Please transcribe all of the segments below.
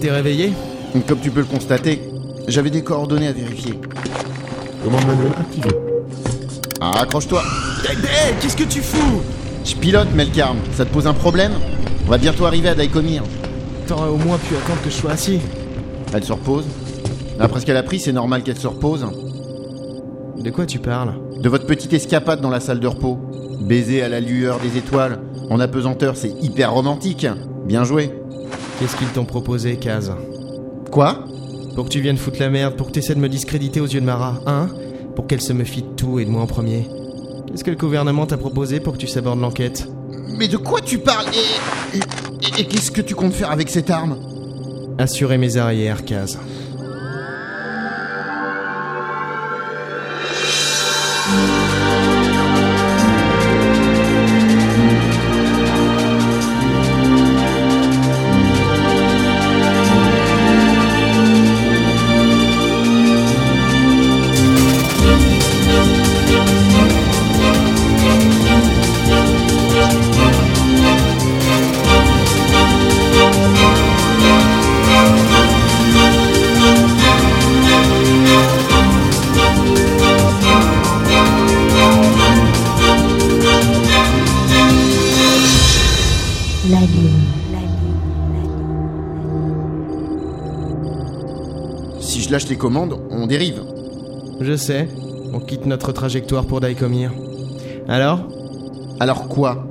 t'es réveillé Comme tu peux le constater, j'avais des coordonnées à vérifier. Commande manuelle activée. Ah, accroche-toi Hé, hey, qu'est-ce que tu fous Je pilote, Melkarm. Ça te pose un problème On va bientôt arriver à Daikomir. T'aurais au moins pu attendre que je sois assis. Elle se repose. Après ce qu'elle a pris, c'est normal qu'elle se repose. De quoi tu parles De votre petite escapade dans la salle de repos. Baiser à la lueur des étoiles. En apesanteur, c'est hyper romantique. Bien joué. Qu'est-ce qu'ils t'ont proposé, Kaz Quoi Pour que tu viennes foutre la merde, pour que t'essaies de me discréditer aux yeux de Mara, hein Pour qu'elle se me fie de tout et de moi en premier. Qu'est-ce que le gouvernement t'a proposé pour que tu sabordes l'enquête Mais de quoi tu parles Et, et- et- et qu'est-ce que tu comptes faire avec cette arme Assurer mes arrières, Kaz. La. Si je lâche les commandes, on dérive. Je sais, on quitte notre trajectoire pour Daikomir. Alors? Alors quoi?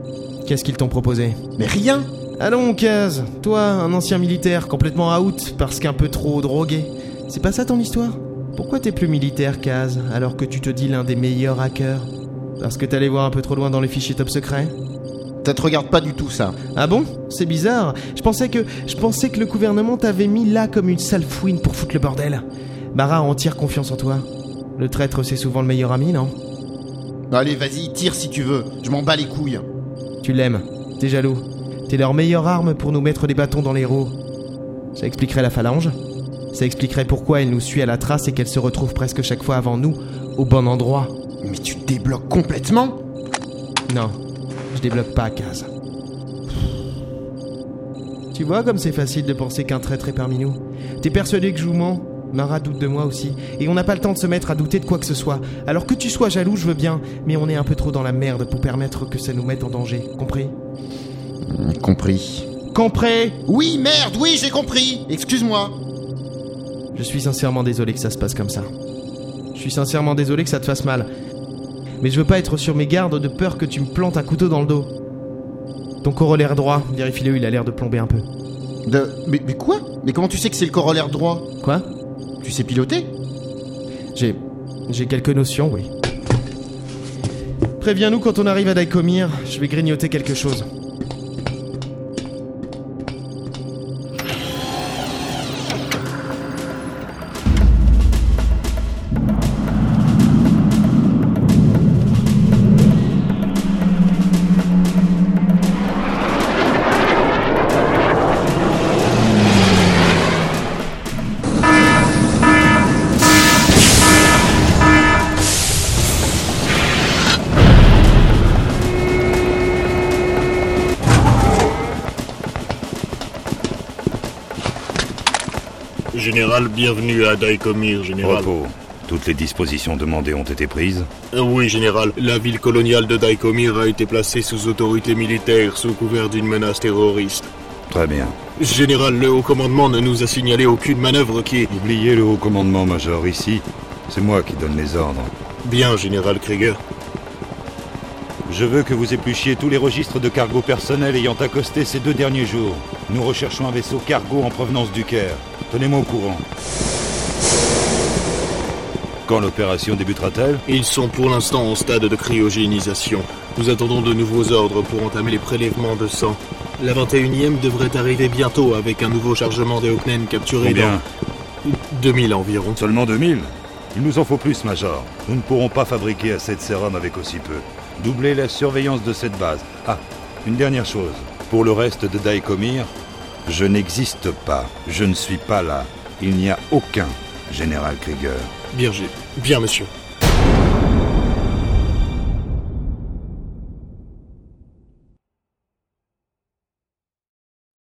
Qu'est-ce qu'ils t'ont proposé? Mais rien! Allons, Kaz, toi, un ancien militaire complètement out parce qu'un peu trop drogué. C'est pas ça ton histoire? Pourquoi t'es plus militaire, Kaz, alors que tu te dis l'un des meilleurs hackers? Parce que t'allais voir un peu trop loin dans les fichiers top secrets? Ça te regarde pas du tout, ça. Ah bon? C'est bizarre. Je pensais que je pensais que le gouvernement t'avait mis là comme une sale fouine pour foutre le bordel. Bara a entière confiance en toi. Le traître, c'est souvent le meilleur ami, non? Allez, vas-y, tire si tu veux. Je m'en bats les couilles. Tu l'aimes. T'es jaloux. T'es leur meilleure arme pour nous mettre des bâtons dans les roues. Ça expliquerait la phalange. Ça expliquerait pourquoi elle nous suit à la trace et qu'elle se retrouve presque chaque fois avant nous, au bon endroit. Mais tu te débloques complètement? Non, je débloque pas, Kaz. Tu vois comme c'est facile de penser qu'un traître est parmi nous T'es persuadé que je vous mens? Mara doute de moi aussi. Et on n'a pas le temps de se mettre à douter de quoi que ce soit. Alors que tu sois jaloux, je veux bien, mais on est un peu trop dans la merde pour permettre que ça nous mette en danger. Compris? Compris. Compris? Oui, merde, oui, j'ai compris. Excuse-moi. Je suis sincèrement désolé que ça se passe comme ça. Je suis sincèrement désolé que ça te fasse mal. Mais je veux pas être sur mes gardes de peur que tu me plantes un couteau dans le dos. Ton corollaire droit, vérifie-le, il a l'air de plomber un peu. De... Mais, mais quoi? Mais comment tu sais que c'est le corollaire droit? Quoi? Tu sais piloter? J'ai. J'ai quelques notions, oui. Préviens-nous quand on arrive à Daikomir, je vais grignoter quelque chose. Général, bienvenue à Daikomir, général. Repos. Toutes les dispositions demandées ont été prises. Euh, oui, général. La ville coloniale de Daikomir a été placée sous autorité militaire sous couvert d'une menace terroriste. Très bien. Général, le haut commandement ne nous a signalé aucune manœuvre qui... Oubliez le haut commandement major ici. C'est moi qui donne les ordres. Bien, général Krieger. Je veux que vous épluchiez tous les registres de cargo personnel ayant accosté ces deux derniers jours. Nous recherchons un vaisseau cargo en provenance du Caire. Tenez-moi au courant. Quand l'opération débutera-t-elle? Ils sont pour l'instant en stade de cryogénisation. Nous attendons de nouveaux ordres pour entamer les prélèvements de sang. La 21e devrait arriver bientôt avec un nouveau chargement des Hawknen capturés Combien? dans 2000 environ. Seulement 2000 Il nous en faut plus, Major. Nous ne pourrons pas fabriquer assez de sérum avec aussi peu. Doublez la surveillance de cette base. Ah, une dernière chose. Pour le reste de Daikomir, je n'existe pas. Je ne suis pas là. Il n'y a aucun général Krieger. J'ai- bien, monsieur.